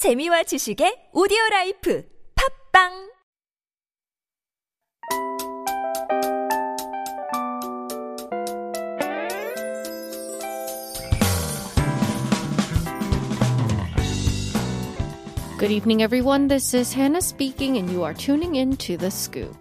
재미와 지식의 오디오 라이프 팝빵 Good evening, everyone. This is Hannah speaking, and you are tuning in to The Scoop.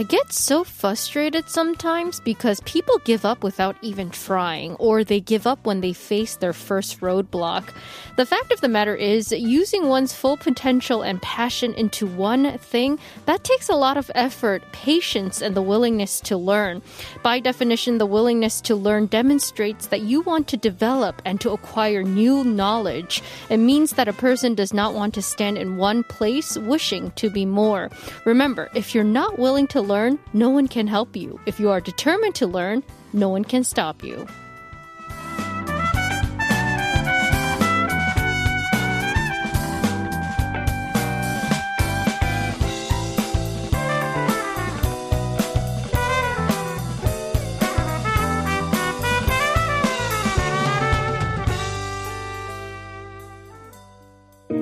I get so frustrated sometimes because people give up without even trying, or they give up when they face their first roadblock. The fact of the matter is, using one's full potential and passion into one thing, that takes a lot of effort, patience, and the willingness to learn. By definition, the willingness to learn demonstrates that you want to develop and to acquire new knowledge. It means that a person does not want to stand in one place wishing to be more. Remember, if you're not willing to learn, no one can help you. If you are determined to learn, no one can stop you.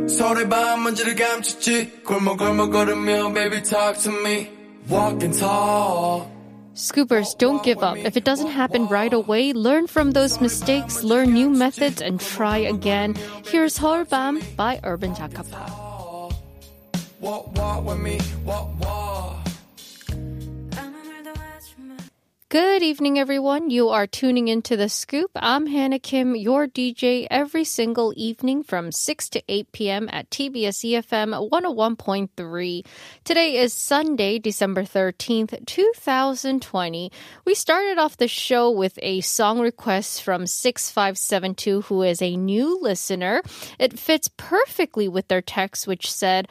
서울의 밤 먼지를 감췄지 골목골목 걸으며 baby talk to me walking tall Scoopers, don't give up. If it doesn't happen right away, learn from those mistakes, learn new methods, and try again. Here's Bam by Urban Zakapa. walk walk with me walk walk Good evening, everyone. You are tuning into The Scoop. I'm Hannah Kim, your DJ every single evening from 6 to 8 p.m. at TBS EFM 101.3. Today is Sunday, December 13th, 2020. We started off the show with a song request from 6572, who is a new listener. It fits perfectly with their text, which said,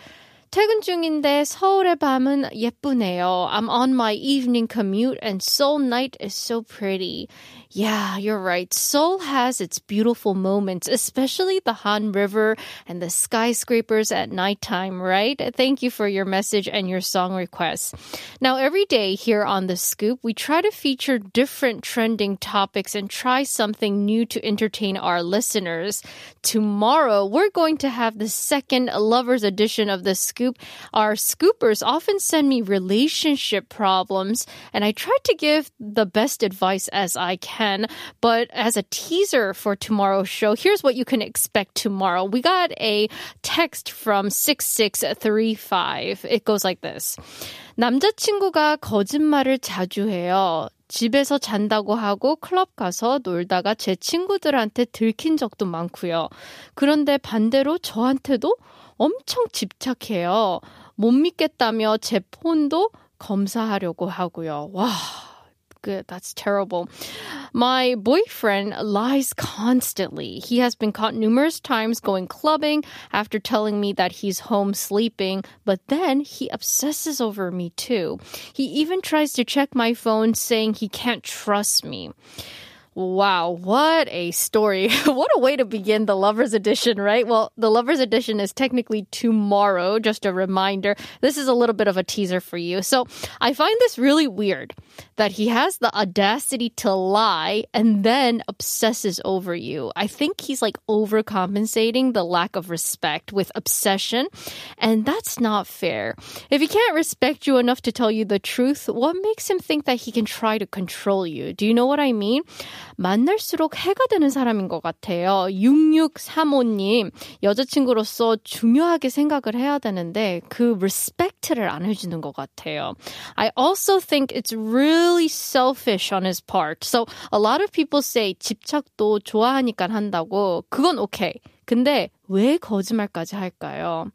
퇴근 중인데 서울의 밤은 예쁘네요. I'm on my evening commute and Seoul night is so pretty. Yeah, you're right. Seoul has its beautiful moments, especially the Han River and the skyscrapers at nighttime, right? Thank you for your message and your song requests. Now, every day here on The Scoop, we try to feature different trending topics and try something new to entertain our listeners. Tomorrow, we're going to have the second Lovers edition of The Scoop. Our scoopers often send me relationship problems, and I try to give the best advice as I can. But as a teaser for tomorrow's show, here's what you can expect tomorrow. We got a text from 6635. It goes like this. 남자친구가 거짓말을 자주 해요. 집에서 잔다고 하고 클럽 가서 놀다가 제 친구들한테 들킨 적도 많고요. 그런데 반대로 저한테도 엄청 집착해요. 못 믿겠다며 제 폰도 검사하려고 하고요. 와. Good. That's terrible. My boyfriend lies constantly. He has been caught numerous times going clubbing after telling me that he's home sleeping, but then he obsesses over me too. He even tries to check my phone saying he can't trust me. Wow, what a story. what a way to begin the Lovers Edition, right? Well, the Lovers Edition is technically tomorrow, just a reminder. This is a little bit of a teaser for you. So I find this really weird that he has the audacity to lie and then obsesses over you. I think he's like overcompensating the lack of respect with obsession, and that's not fair. If he can't respect you enough to tell you the truth, what makes him think that he can try to control you? Do you know what I mean? 만날수록 해가 되는 사람인 것 같아요. 6635님, 여자친구로서 중요하게 생각을 해야 되는데 그 respect를 안 해주는 것 같아요. I also think it's really selfish on his part. So a lot of people say 집착도 좋아하니까 한다고. 그건 오케이. 근데 왜 거짓말까지 할까요?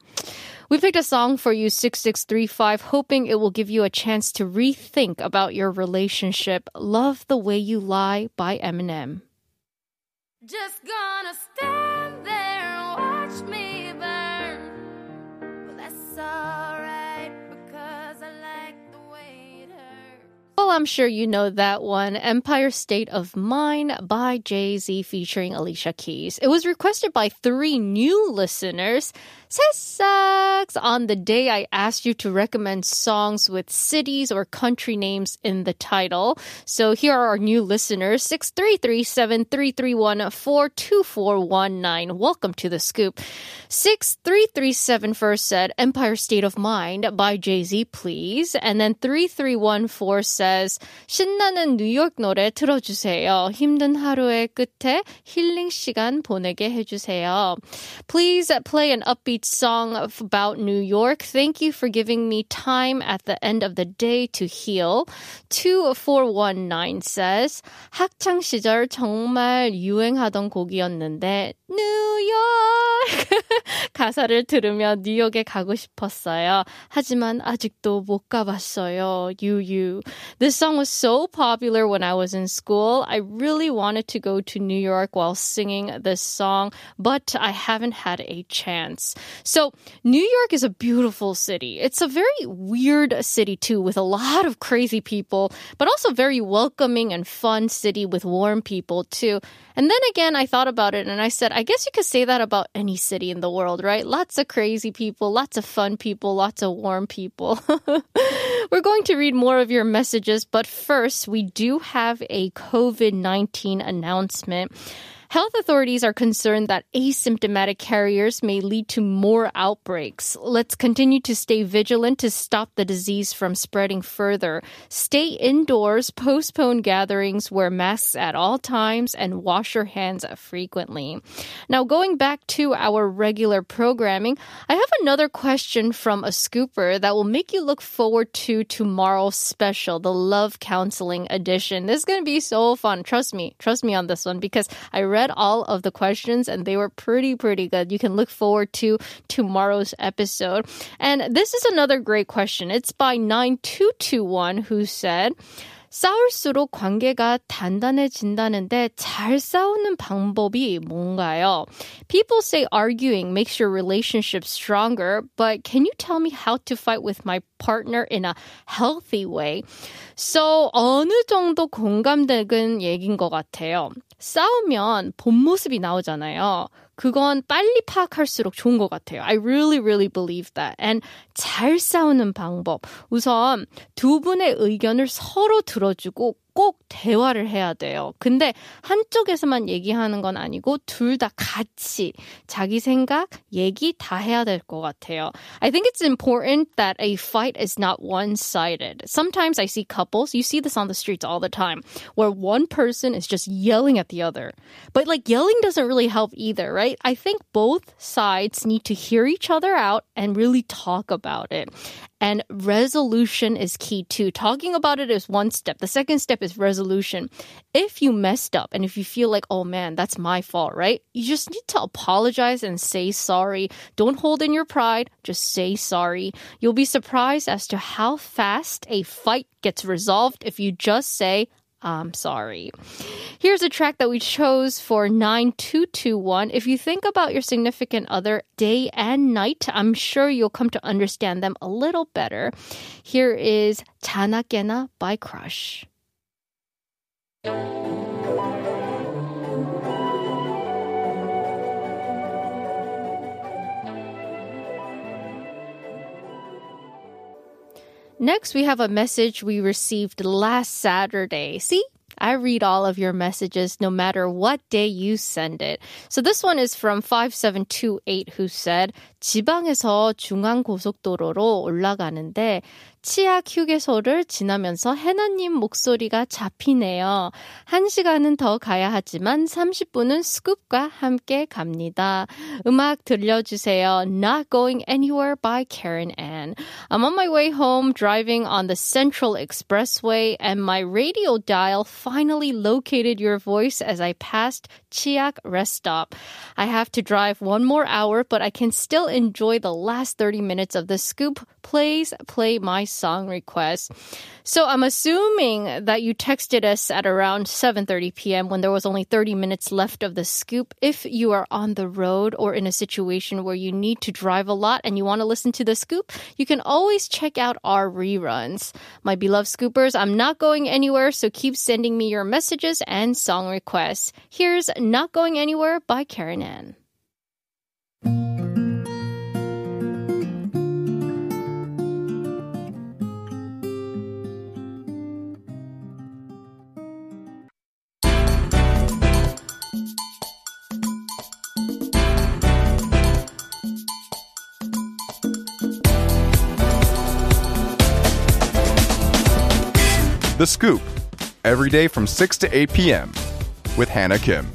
We picked a song for you, 6635, hoping it will give you a chance to rethink about your relationship. Love the Way You Lie by Eminem. Just gonna stand there and watch me I'm sure you know that one, Empire State of Mind by Jay-Z featuring Alicia Keys. It was requested by three new listeners. Sesaks on the day I asked you to recommend songs with cities or country names in the title. So here are our new listeners, 633-7331-42419. Welcome to the scoop. 6337 first said Empire State of Mind by Jay-Z, please. And then 3314 says 신나는 뉴욕 노래 틀어주세요. 힘든 하루의 끝에 힐링 시간 보내게 해주세요. Please play an upbeat song about New York. Thank you for giving me time at the end of the day to heal. 2419 says, 학창 시절 정말 유행하던 곡이었는데, 뉴욕! 가사를 들으며 뉴욕에 가고 싶었어요. 하지만 아직도 못 가봤어요. 유유. This song was so popular when I was in school. I really wanted to go to New York while singing this song, but I haven't had a chance. So, New York is a beautiful city. It's a very weird city too, with a lot of crazy people, but also very welcoming and fun city with warm people too. And then again, I thought about it and I said, I guess you could say that about any city in the world, right? Lots of crazy people, lots of fun people, lots of warm people. We're going to read more of your messages, but first, we do have a COVID 19 announcement. Health authorities are concerned that asymptomatic carriers may lead to more outbreaks. Let's continue to stay vigilant to stop the disease from spreading further. Stay indoors, postpone gatherings, wear masks at all times, and wash your hands frequently. Now, going back to our regular programming, I have another question from a scooper that will make you look forward to tomorrow's special, the Love Counseling Edition. This is going to be so fun. Trust me. Trust me on this one because I read all of the questions and they were pretty, pretty good. You can look forward to tomorrow's episode. And this is another great question. It's by 9221 who said, 싸울수록 관계가 단단해진다는데 잘 싸우는 방법이 뭔가요? People say arguing makes your relationship stronger, but can you tell me how to fight with my partner in a healthy way? So 어느 정도 공감되는 얘기인 것 같아요. 싸우면 본 모습이 나오잖아요. 그건 빨리 파악할수록 좋은 것 같아요. I really, really believe that. And 잘 싸우는 방법. 우선 두 분의 의견을 서로 들어주고 꼭 대화를 해야 돼요. 근데 한쪽에서만 얘기하는 건 아니고 둘 다 같이 자기 생각, 얘기 다 해야 될 것 같아요. I think it's important that a fight is not one-sided. Sometimes I see couples, you see this on the streets all the time, where one person is just yelling at the other. But like yelling doesn't really help either, right? I think both sides need to hear each other out and really talk about it. And resolution is key too. Talking about it is one step. The second step is resolution. If you messed up and if you feel like, oh man, that's my fault, right? You just need to apologize and say sorry. Don't hold in your pride. Just say sorry. You'll be surprised as to how fast a fight gets resolved if you just say, I'm sorry. Here's a track that we chose for 9221. If you think about your significant other day and night, I'm sure you'll come to understand them a little better. Here is Tanakena by Crush. Next, we have a message we received last Saturday. See? I read all of your messages no matter what day you send it. So this one is from 5728 who said, 지방에서 중앙고속도로로 올라가는데 치악 휴게소를 지나면서 해나님 목소리가 잡히네요. 1시간은 더 가야 하지만 30분은 스쿱과 함께 갑니다. 음악 들려주세요. Not going anywhere by Keren Ann. I'm on my way home driving on the Central Expressway and my radio dial finally located your voice as I passed Chiak rest stop. I have to drive one more hour, but I can still enjoy the last 30 minutes of the scoop please play my song request. So I'm assuming that you texted us at around 7:30 p.m. when there was only 30 minutes left of the scoop. If you are on the road or in a situation where you need to drive a lot and you want to listen to the scoop, you can always check out our reruns. My beloved scoopers, I'm not going anywhere, so keep sending me your messages and song requests. Here's Not Going Anywhere by Keren Ann. The Scoop, every day from 6 to 8 p.m. with Hannah Kim.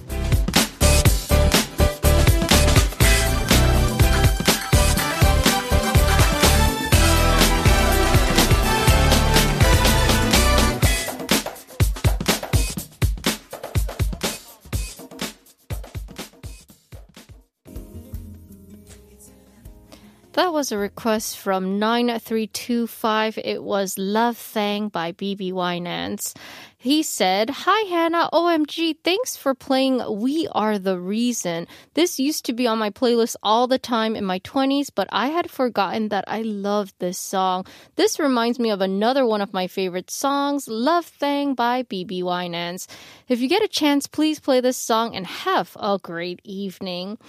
Was a request from 9325. It was Love Thang by BeBe Winans. He said, Hi Hannah, OMG, thanks for playing We Are the Reason. This used to be on my playlist all the time in my 20s, but I had forgotten that I loved this song. This reminds me of another one of my favorite songs, Love Thang by BeBe Winans. If you get a chance, please play this song and have a great evening.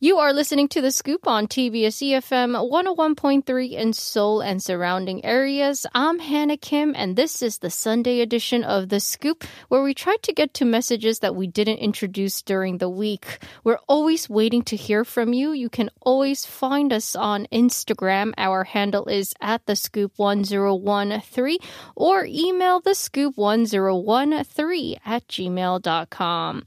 You are listening to The Scoop on TBS EFM 101.3 in Seoul and surrounding areas. I'm Hannah Kim, and this is the Sunday edition of The Scoop, where we try to get to messages that we didn't introduce during the week. We're always waiting to hear from you. You can always find us on Instagram. Our handle is at The Scoop 1013 or email The Scoop 1013 at gmail.com.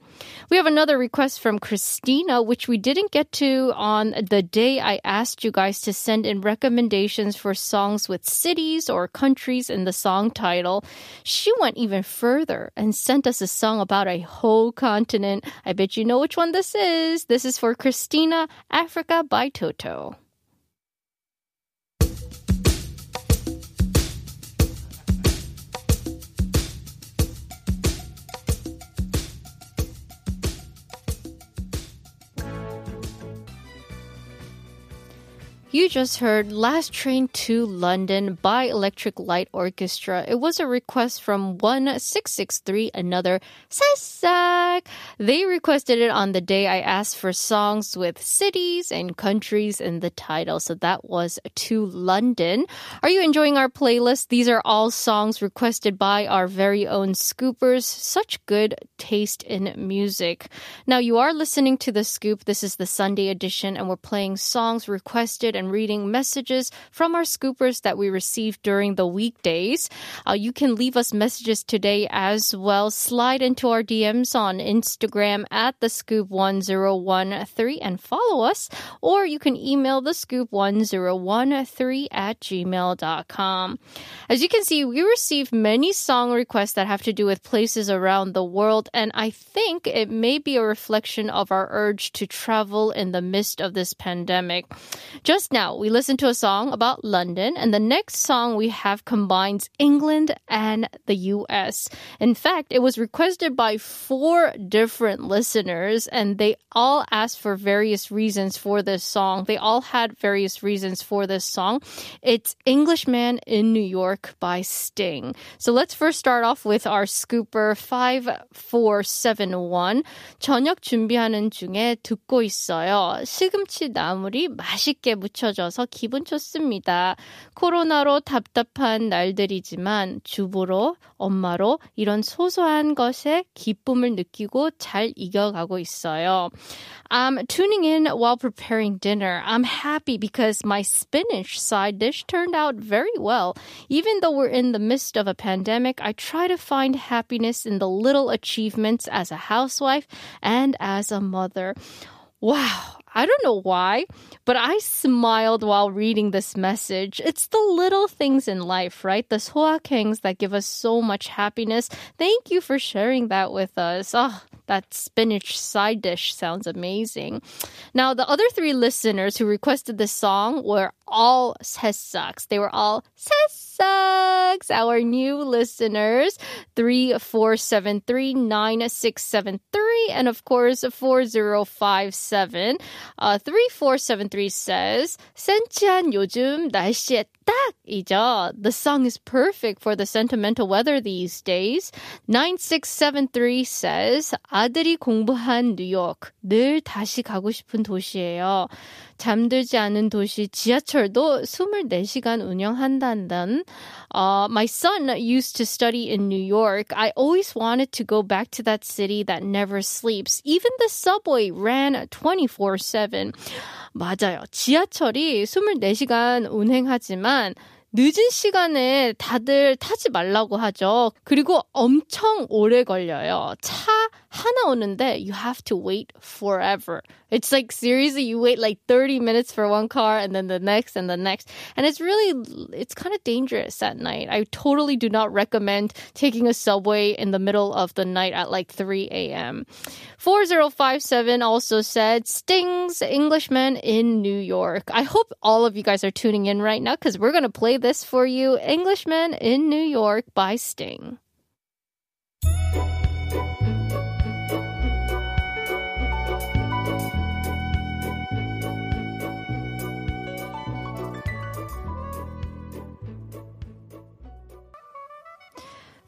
We have another request from Christina, which we didn't get to on the day I asked you guys to send in recommendations for songs with cities or countries in the song title. She went even further and sent us a song about a whole continent. I bet you know which one this is. This is for Christina, Africa by Toto. You just heard Last Train to London by Electric Light Orchestra. It was a request from 1663, another Sasak. They requested it on the day I asked for songs with cities and countries in the title. So that was to London. Are you enjoying our playlist? These are all songs requested by our very own scoopers. Such good taste in music. Now you are listening to The Scoop. This is the Sunday edition and we're playing songs requested and reading messages from our scoopers that we received during the weekdays. Uh, you can leave us messages today as well. Slide into our DMs on Instagram at the scoop 1013 and follow us, or you can email the scoop 1013 at gmail.com. As you can see, we received many song requests that have to do with places around the world, and I think it may be a reflection of our urge to travel in the midst of this pandemic. Just now, we listened to a song about London, and the next song we have combines England and the US. In fact, it was requested by four different listeners, and they all asked for various reasons for this song. They all had various reasons for this song. It's Englishman in New York by Sting. So let's first start off with our scooper 5471. 저녁 준비하는 중에 듣고 있어요. 시금치 나물이 맛있게 묻혀져서 기분 좋습니다. 코로나로 답답한 날들이지만 주부로, 엄마로 이런 소소한 것에 기쁨을 느끼고 잘 이겨가고 있어요. I'm tuning in while preparing dinner. I'm happy because my spinach side dish turned out very well. Even though we're in the midst of a pandemic, I try to find happiness in the little achievements as a housewife and as a mother. Wow. I don't know why, but I smiled while reading this message. It's the little things in life, right? The soakengs that give us so much happiness. Thank you for sharing that with us. Oh, that spinach side dish sounds amazing. Now, the other three listeners who requested this song were all sessucks. They were all sessucks 싹s, our new listeners. 34739673 and of course 4057. Uh, 3473 says, 센치한 요즘 날씨에 딱이죠. The song is perfect for the sentimental weather these days. 9673 says, 아들이 공부한 뉴욕. 늘 다시 가고 싶은 도시예요. 잠들지 않은 도시 지하철도 24시간 운영한다는. Uh, my son used to study in New York. I always wanted to go back to that city that never sleeps. Even the subway ran 24/7. 맞아요. 지하철이 24시간 운행하지만 늦은 시간에 다들 타지 말라고 하죠. 그리고 엄청 오래 걸려요. 차 하나 오는데 you have to wait forever. It's like seriously you wait like 30 minutes for one car and then the next and the next. And it's really it's kind of dangerous at night. I totally do not recommend taking a subway in the middle of the night at like 3 a.m. 4057 also said Sting's Englishman in New York. I hope all of you guys are tuning in right now because we're going to play this for you Englishman in New York by Sting.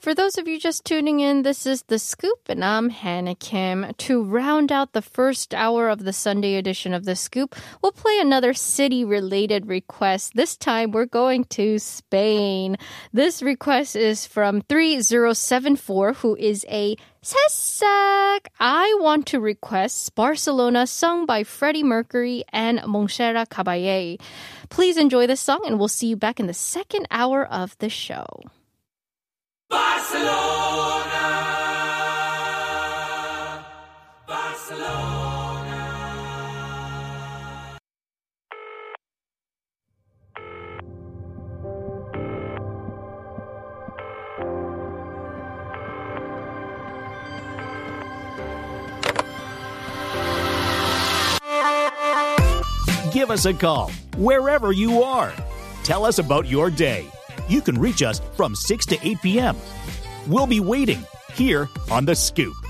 For those of you just tuning in, this is The Scoop, and I'm Hannah Kim. To round out the first hour of the Sunday edition of The Scoop, we'll play another city related request. This time we're going to Spain. This request is from 3074, who is a 새싹. I want to request Barcelona sung by Freddie Mercury and Montserrat Caballé. Please enjoy this song, and we'll see you back in the second hour of the show. Barcelona, Barcelona. Give us a call wherever you are. Tell us about your day. You can reach us from 6 to 8 p.m. We'll be waiting here on The Scoop.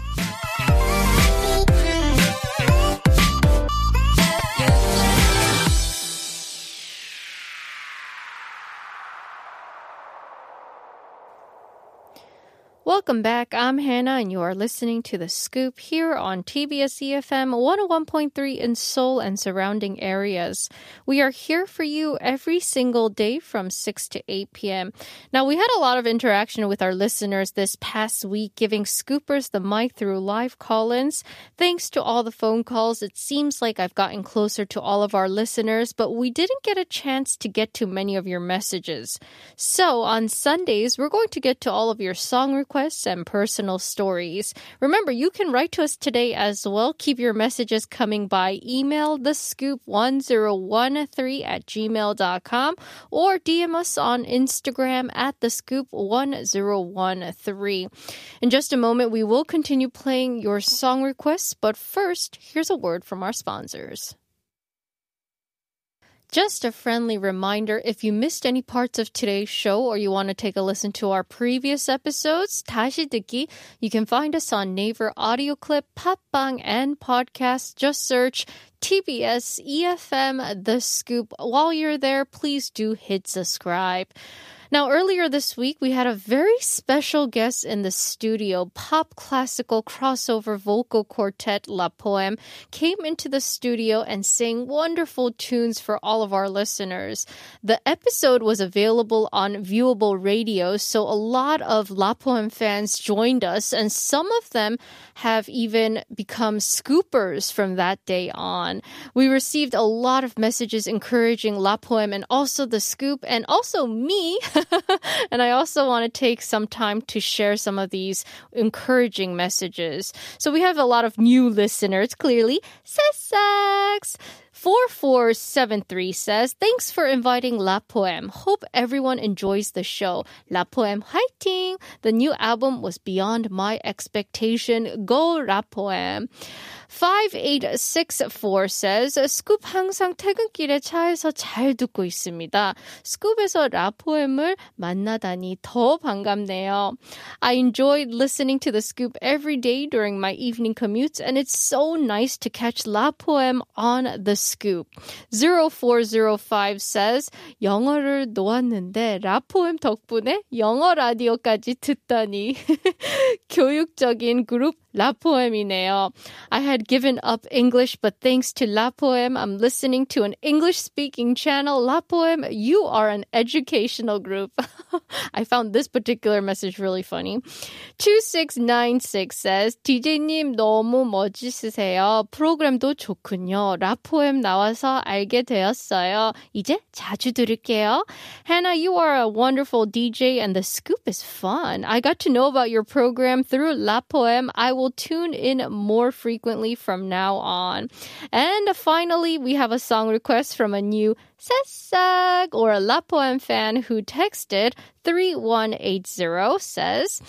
Welcome back. I'm Hannah, and you are listening to The Scoop here on TBS EFM 101.3 in Seoul and surrounding areas. We are here for you every single day from 6 to 8 p.m. Now, we had a lot of interaction with our listeners this past week, giving scoopers the mic through live call ins. Thanks to all the phone calls, it seems like I've gotten closer to all of our listeners, but we didn't get a chance to get to many of your messages. So, on Sundays, we're going to get to all of your song requests and personal stories. Remember, you can write to us today as well. Keep your messages coming by email, thescoop1013 at gmail.com, or DM us on Instagram at thescoop1013. In just a moment, we will continue playing your song requests, but first, here's a word from our sponsors. Just a friendly reminder if you missed any parts of today's show or you want to take a listen to our previous episodes, 다시 듣기, you can find us on Naver Audio Clip, Podbbang, and Podcast. Just search TBS EFM The Scoop. While you're there, please do hit subscribe. Now, earlier this week, we had a very special guest in the studio. Pop classical crossover vocal quartet La Poème came into the studio and sang wonderful tunes for all of our listeners. The episode was available on Viewable Radio, so a lot of La Poème fans joined us, and some of them have even become scoopers from that day on. We received a lot of messages encouraging La Poème and also the scoop, and also me and I also want to take some time to share some of these encouraging messages. So we have a lot of new listeners, clearly. Sesax! 4473 says, Thanks for inviting La Poème. Hope everyone enjoys the show. La Poème fighting! The new album was beyond my expectation. Go La Poème. 5864 says, 스쿱 항상 퇴근길에 차에서 잘 듣고 있습니다. 스쿱에서 라포엠을 만나다니 더 반갑네요. I enjoyed listening to the scoop every day during my evening commutes, and it's so nice to catch La Poem on the scoop. 0405 says, 영어를 놓았는데 라포엠 덕분에 영어 라디오까지 듣다니. 교육적인 그룹 La Poem이네요. I had given up English, but thanks to La Poem, I'm listening to an English speaking channel. La Poem, you are an educational group. I found this particular message really funny. 2696 says, DJ님 너무 멋지으세요. 프로그램도 좋군요. 라포엠 나와서 알게 되었어요. 이제 자주 들을게요. Hannah, you are a wonderful DJ and the scoop is fun. I got to know about your program through La Poem. I will tune in more frequently from now on. And finally, we have a song request from a new Sesag or a La Poem fan who texted 3180 says,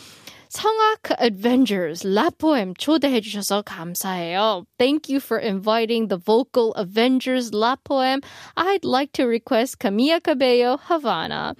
성악 Avengers 라포엠 초대해 주셔서 감사해요. Thank you for inviting the vocal Avengers 라포엠. I'd like to request Camila Cabello Havana.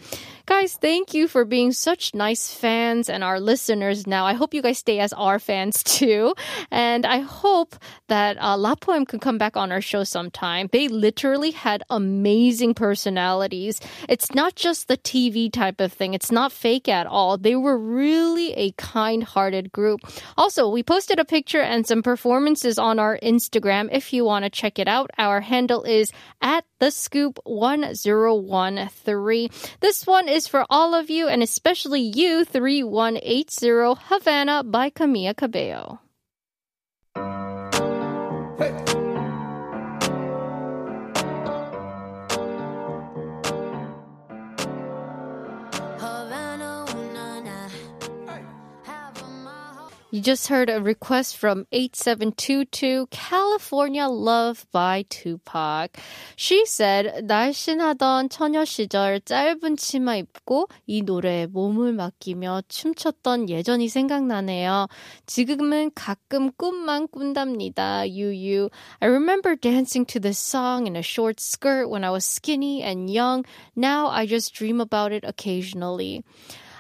Guys, thank you for being such nice fans and our listeners now. I hope you guys stay as our fans too. And I hope that uh, La Poem can come back on our show sometime. They literally had amazing personalities. It's not just the TV type of thing. It's not fake at all. They were really a kind-hearted group. Also, we posted a picture and some performances on our Instagram. If you want to check it out, our handle is at the scoop 1013. This one is for all of you and especially you 3180 Havana by Camila Cabello. You just heard a request from 8722 California Love by Tupac. She said, 날씬하던 처녀 시절 짧은 치마 입고 이 노래에 몸을 맡기며 춤췄던 예전이 생각나네요. 지금은 가끔 꿈만 꾼답니다. 유유. I remember dancing to this song in a short skirt when I was skinny and young. Now I just dream about it occasionally.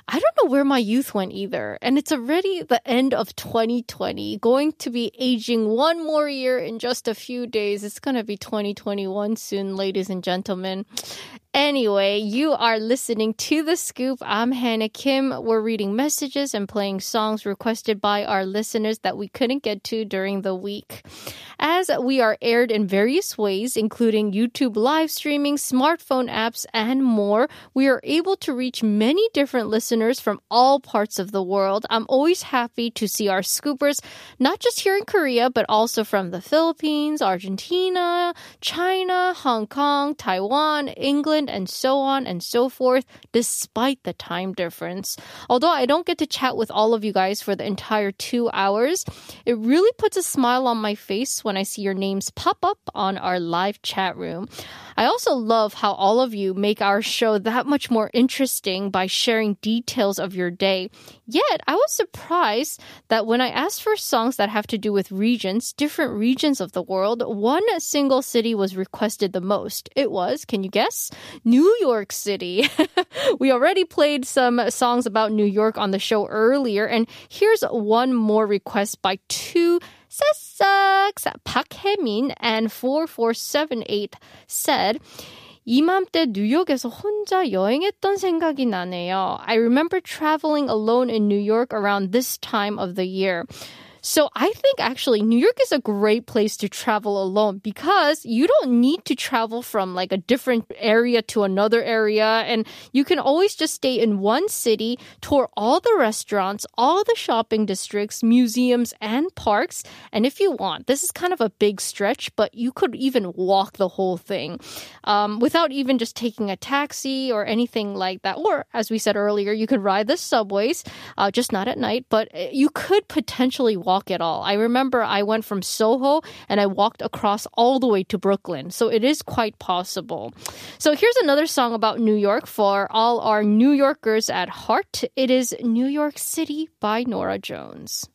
I don't know where my youth went either. And it's already the end of 2020, going to be aging one more year in just a few days. It's going to be 2021 soon, ladies and gentlemen. Anyway, you are listening to The Scoop. I'm Hannah Kim. We're reading messages and playing songs requested by our listeners that we couldn't get to during the week. As we are aired in various ways, including YouTube live streaming, smartphone apps, and more, we are able to reach many different listeners from all parts of the world. I'm always happy to see our scoopers, not just here in Korea, but also from the Philippines, Argentina, China, Hong Kong, Taiwan, England, and so on and so forth, despite the time difference. Although I don't get to chat with all of you guys for the entire two hours, it really puts a smile on my face when I see your names pop up on our live chat room. I also love how all of you make our show that much more interesting by sharing details of your day. Yet, I was surprised that when I asked for songs that have to do with regions, different regions of the world, one single city was requested the most. It was, can you guess? New York City. we already played some songs about New York on the show earlier, and here's one more request by two Sussex. 박혜민 and 4478 said, 이맘때 뉴욕에서 혼자 여행했던 생각이 나네요. I remember traveling alone in New York around this time of the year. So I think actually New York is a great place to travel alone because you don't need to travel from like a different area to another area. And you can always just stay in one city, tour all the restaurants, all the shopping districts, museums, and parks. And if you want, this is kind of a big stretch, but you could even walk the whole thing um, without even just taking a taxi or anything like that. Or, as we said earlier, you could ride the subways, uh, just not at night, but uh, you could potentially walk it all. I remember I went from Soho and I walked across all the way to Brooklyn. So it is quite possible. So here's another song about New York for all our New Yorkers at heart. It is New York City by Norah Jones.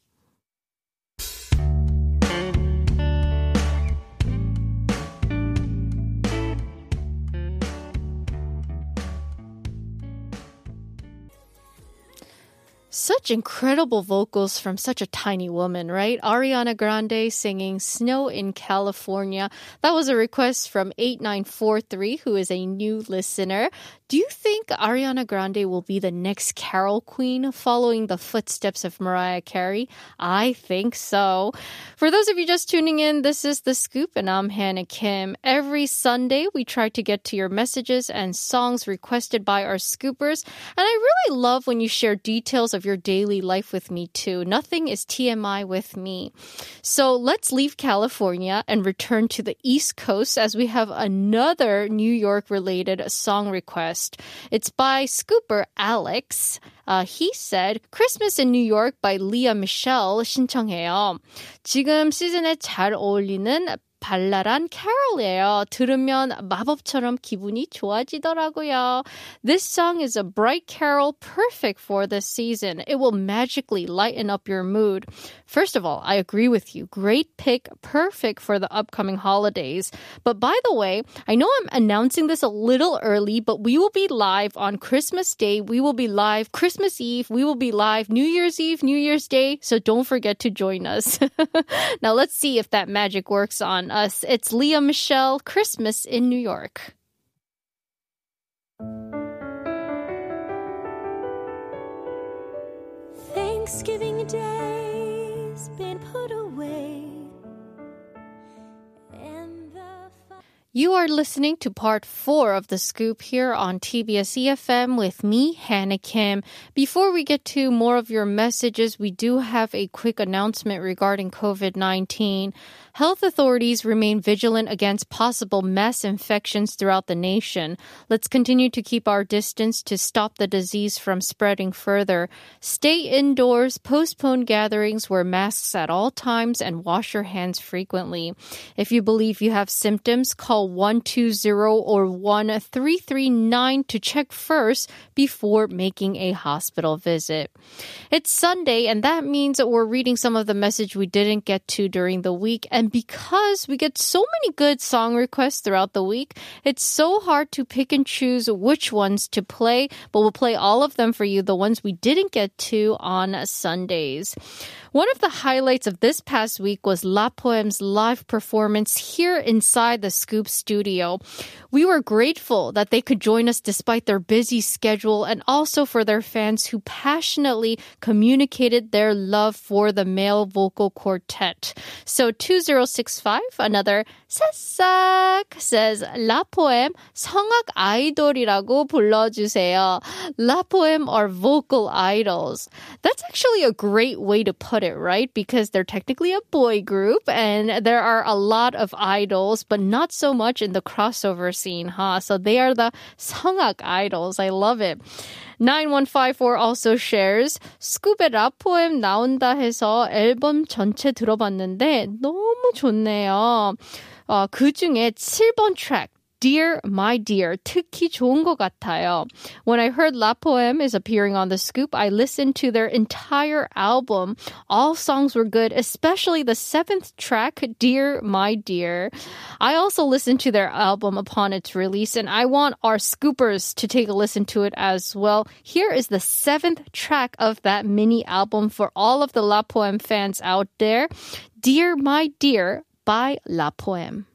Such incredible vocals from such a tiny woman, right? Ariana Grande singing Snow in California. That was a request from 8943, who is a new listener. Do you think Ariana Grande will be the next Carol Queen following the footsteps of Mariah Carey? I think so. For those of you just tuning in, this is The Scoop and I'm Hannah Kim. Every Sunday, we try to get to your messages and songs requested by our scoopers. And I really love when you share details of of your daily life with me too. Nothing is TMI with me. So let's leave California and return to the East Coast as we have another New York related song request. It's by Scooper Alex. Uh, he said Christmas in New York by Lea Michele 신청해요. 지금 시즌에 잘 어울리는 발랄한 캐롤이에요. 들으면 마법처럼 기분이 좋아지더라고요. This song is a bright carol perfect for this season. It will magically lighten up your mood. First of all, I agree with you. Great pick, perfect for the upcoming holidays. But by the way, I know I'm announcing this a little early, but we will be live on Christmas Day. We will be live Christmas Eve. We will be live New Year's Eve, New Year's Day. So don't forget to join us. now let's see if that magic works on us. It's Lea Michele, Christmas in New York. Thanksgiving Day's been put away. You are listening to part four of the scoop here on TBS EFM with me, Hannah Kim. Before we get to more of your messages, we do have a quick announcement regarding COVID 19. Health authorities remain vigilant against possible mass infections throughout the nation. Let's continue to keep our distance to stop the disease from spreading further. Stay indoors, postpone gatherings, wear masks at all times, and wash your hands frequently. If you believe you have symptoms, call 120 or 1339 to check first before making a hospital visit. It's Sunday, and that means that we're reading some of the message we didn't get to during the week. And because we get so many good song requests throughout the week, it's so hard to pick and choose which ones to play, but we'll play all of them for you, the ones we didn't get to on Sundays. One of the highlights of this past week was La Poeme's live performance here inside the Scoop studio. We were grateful that they could join us despite their busy schedule and also for their fans who passionately communicated their love for the male vocal quartet. So 2065, another 새싹 says La Poeme 성악 아이돌이라고 불러주세요. La Poeme are vocal idols. That's actually a great way to put it, right? Because they're technically a boy group and there are a lot of idols, but not so much in the crossover scene, huh? So they are the 성악 idols. I love it. 9154 also shares 스쿱의 랍 포엠 나온다 해서 앨범 전체 들어봤는데 너무 좋네요. 어, 그 중에 7번 트랙 Dear My Dear 특히 좋은 것 같아요. When I heard La Poeme is appearing on the scoop, I listened to their entire album. All songs were good, especially the seventh track, Dear My Dear. I also listened to their album upon its release, and I want our scoopers to take a listen to it as well. Here is the seventh track of that mini album for all of the La Poeme fans out there. Dear My Dear by La Poeme.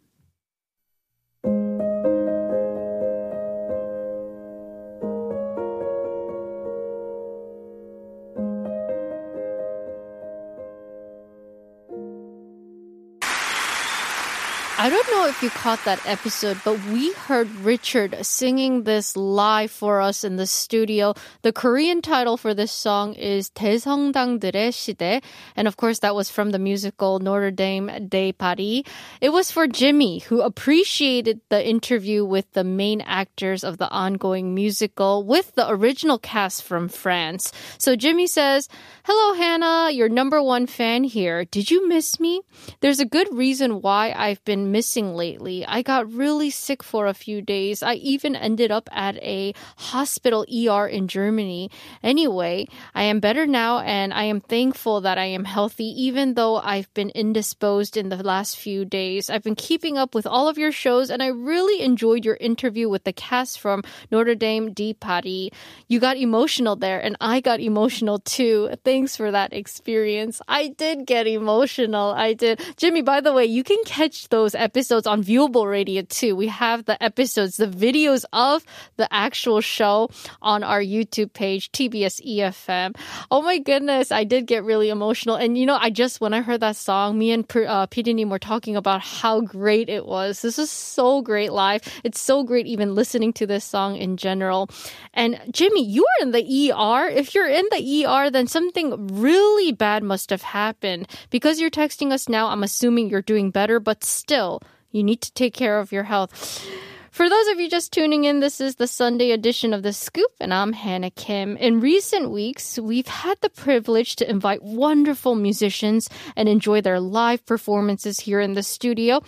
I don't know if you caught that episode, but we heard Richard singing this live for us in the studio. The Korean title for this song is 대성당들의 시대. And of course, that was from the musical Notre Dame de Paris. It was for Jimmy, who appreciated the interview with the main actors of the ongoing musical with the original cast from France. So Jimmy says, Hello, Hannah, your number one fan here. Did you miss me? There's a good reason why I've been missing lately. I got really sick for a few days. I even ended up at a hospital ER in Germany. Anyway, I am better now and I am thankful that I am healthy even though I've been indisposed in the last few days. I've been keeping up with all of your shows and I really enjoyed your interview with the cast from Notre Dame de Paris. You got emotional there and I got emotional too. Thanks for that experience. I did get emotional. I did. Jimmy, by the way, you can catch those episodes on Viewable Radio too. We have the episodes, the videos of the actual show on our YouTube page, TBS EFM. Oh my goodness, I did get really emotional. And you know, I just, when I heard that song, me and uh, PD님 were talking about how great it was. This is so great live. It's so great even listening to this song in general. And Jimmy, you are in the ER. If you're in the ER, then something really bad must have happened. Because you're texting us now, I'm assuming you're doing better, but still, you need to take care of your health. For those of you just tuning in, this is the Sunday edition of The Scoop, and I'm Hanna Kim. In recent weeks, we've had the privilege to invite wonderful musicians and enjoy their live performances here in the studio.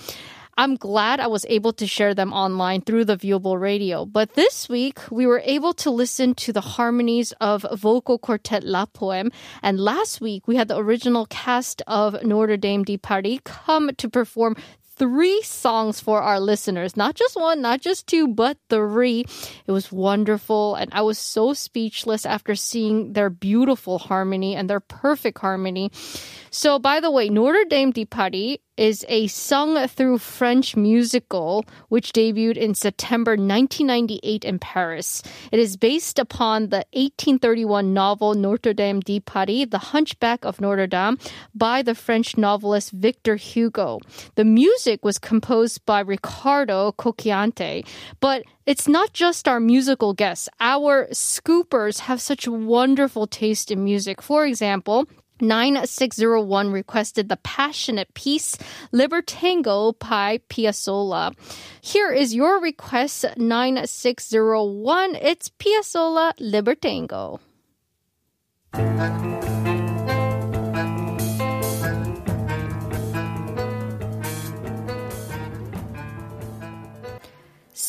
I'm glad I was able to share them online through the viewable radio. But this week, we were able to listen to the harmonies of vocal quartet La Poem. And last week, we had the original cast of Notre Dame de Paris come to perform three songs for our listeners. Not just one, not just two, but three. It was wonderful. And I was so speechless after seeing their beautiful harmony and their perfect harmony. So, by the way, Notre Dame de Paris is a sung through French musical which debuted in September 1998 in Paris. It is based upon the 1831 novel Notre Dame de Paris, The Hunchback of Notre Dame, by the French novelist Victor Hugo. The music was composed by Riccardo Cocciante, but it's not just our musical guests. Our scoopers have such wonderful taste in music. For example, 9601 requested the passionate piece Libertango by Piazzolla. Here is your request 9601. It's Piazzolla Libertango.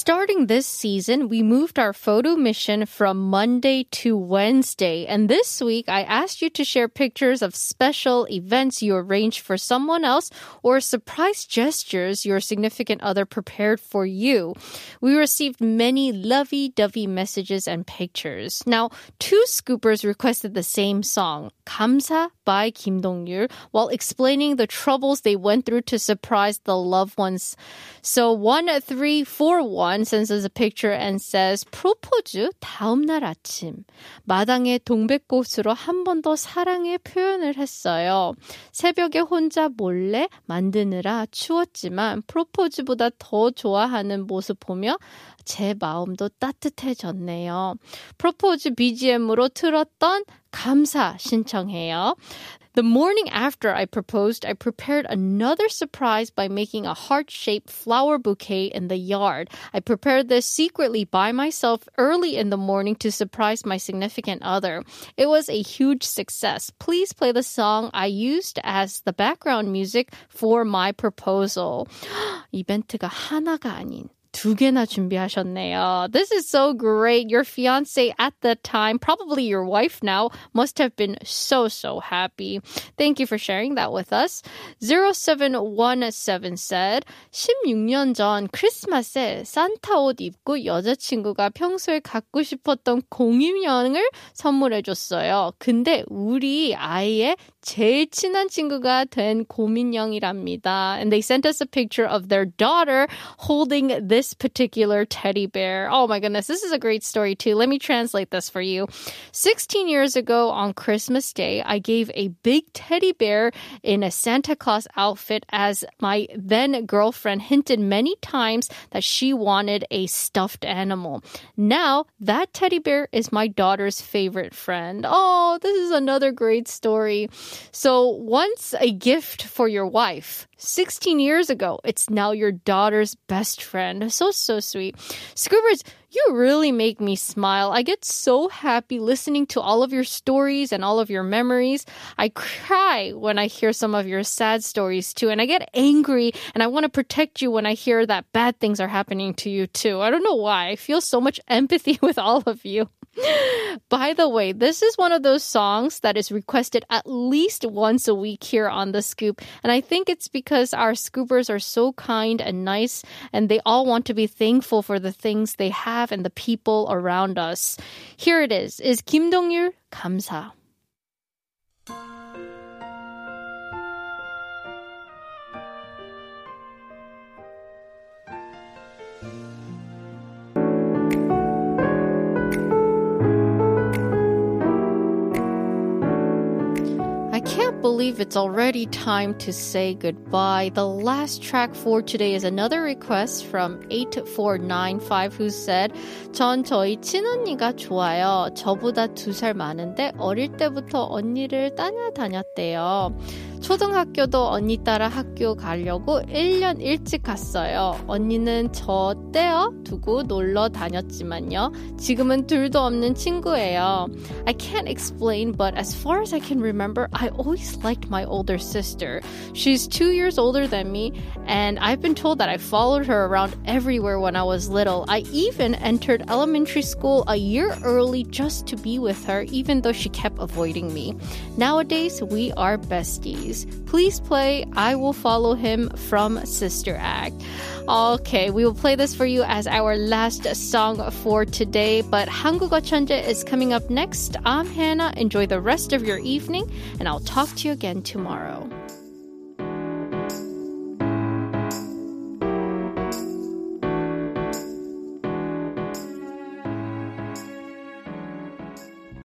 Starting this season, we moved our photo mission from Monday to Wednesday. And this week, I asked you to share pictures of special events you arranged for someone else or surprise gestures your significant other prepared for you. We received many lovey dovey messages and pictures. Now, two scoopers requested the same song, Kamsa by Kim Dong-ryul, while explaining the troubles they went through to surprise the loved ones. So 1341 sends us a picture and says, 프로포즈 다음 날 아침. 마당에 동백꽃으로 한 번 더 사랑의 표현을 했어요. 새벽에 혼자 몰래 만드느라 추웠지만 프로포즈보다 더 좋아하는 모습 보며 제 마음도 따뜻해졌네요. 프로포즈 BGM으로 틀었던 감사 신청해요. The morning after I proposed, I prepared another surprise by making a heart shaped flower bouquet in the yard. I prepared this secretly by myself early in the morning to surprise my significant other. It was a huge success. Please play the song I used as the background music for my proposal. 이벤트가 하나가 아닌 두 개나 준비하셨네요. This is so great. Your fiance at the time, probably your wife now, must have been so, so happy. Thank you for sharing that with us. 0717 said, 16년 전 크리스마스에 산타 옷 입고 여자친구가 평소에 갖고 싶었던 공인형을 선물해줬어요. 근데 우리 아이의 제일 친한 친구가 된 고민영이랍니다. And they sent us a picture of their daughter holding this particular teddy bear. Oh my goodness, this is a great story too. Let me translate this for you. 16 years ago on Christmas Day, I gave a big teddy bear in a Santa Claus outfit as my then girlfriend hinted many times that she wanted a stuffed animal. Now, that teddy bear is my daughter's favorite friend. Oh, this is another great story. So, once a gift for your wife, 16 years ago, it's now your daughter's best friend. So, so sweet. Scoopers, you really make me smile. I get so happy listening to all of your stories and all of your memories. I cry when I hear some of your sad stories too. And I get angry and I want to protect you when I hear that bad things are happening to you too. I don't know why. I feel so much empathy with all of you. By the way, this is one of those songs that is requested at least once a week here on The Scoop. And I think it's because our scoopers are so kind and nice, and they all want to be thankful for the things they have and the people around us. Here it is, is Kim Dong-ryul, 감사. believe it's already time to say goodbye. The last track for today is another request from 8495 who said, 전 저희 친언니가 좋아요. 저보다 두 살 많은데 어릴 때부터 언니를 따라다녔대요. 초등학교도 언니 따라 학교 가려고 1년 일찍 갔어요. 언니는 저 떼어 두고 놀러 다녔지만요. 지금은 둘도 없는 친구예요. I can't explain, but as far as I can remember, I always liked my older sister. She's two years older than me, and I've been told that I followed her around everywhere when I was little. I even entered elementary school a year early just to be with her, even though she kept avoiding me. Nowadays, we are besties. please, please play I Will Follow Him from Sister Act. Okay, we will play this for you as our last song for today, but 한국어 천재 is coming up next. I'm Hanna. Enjoy the rest of your evening, and I'll talk to you again tomorrow.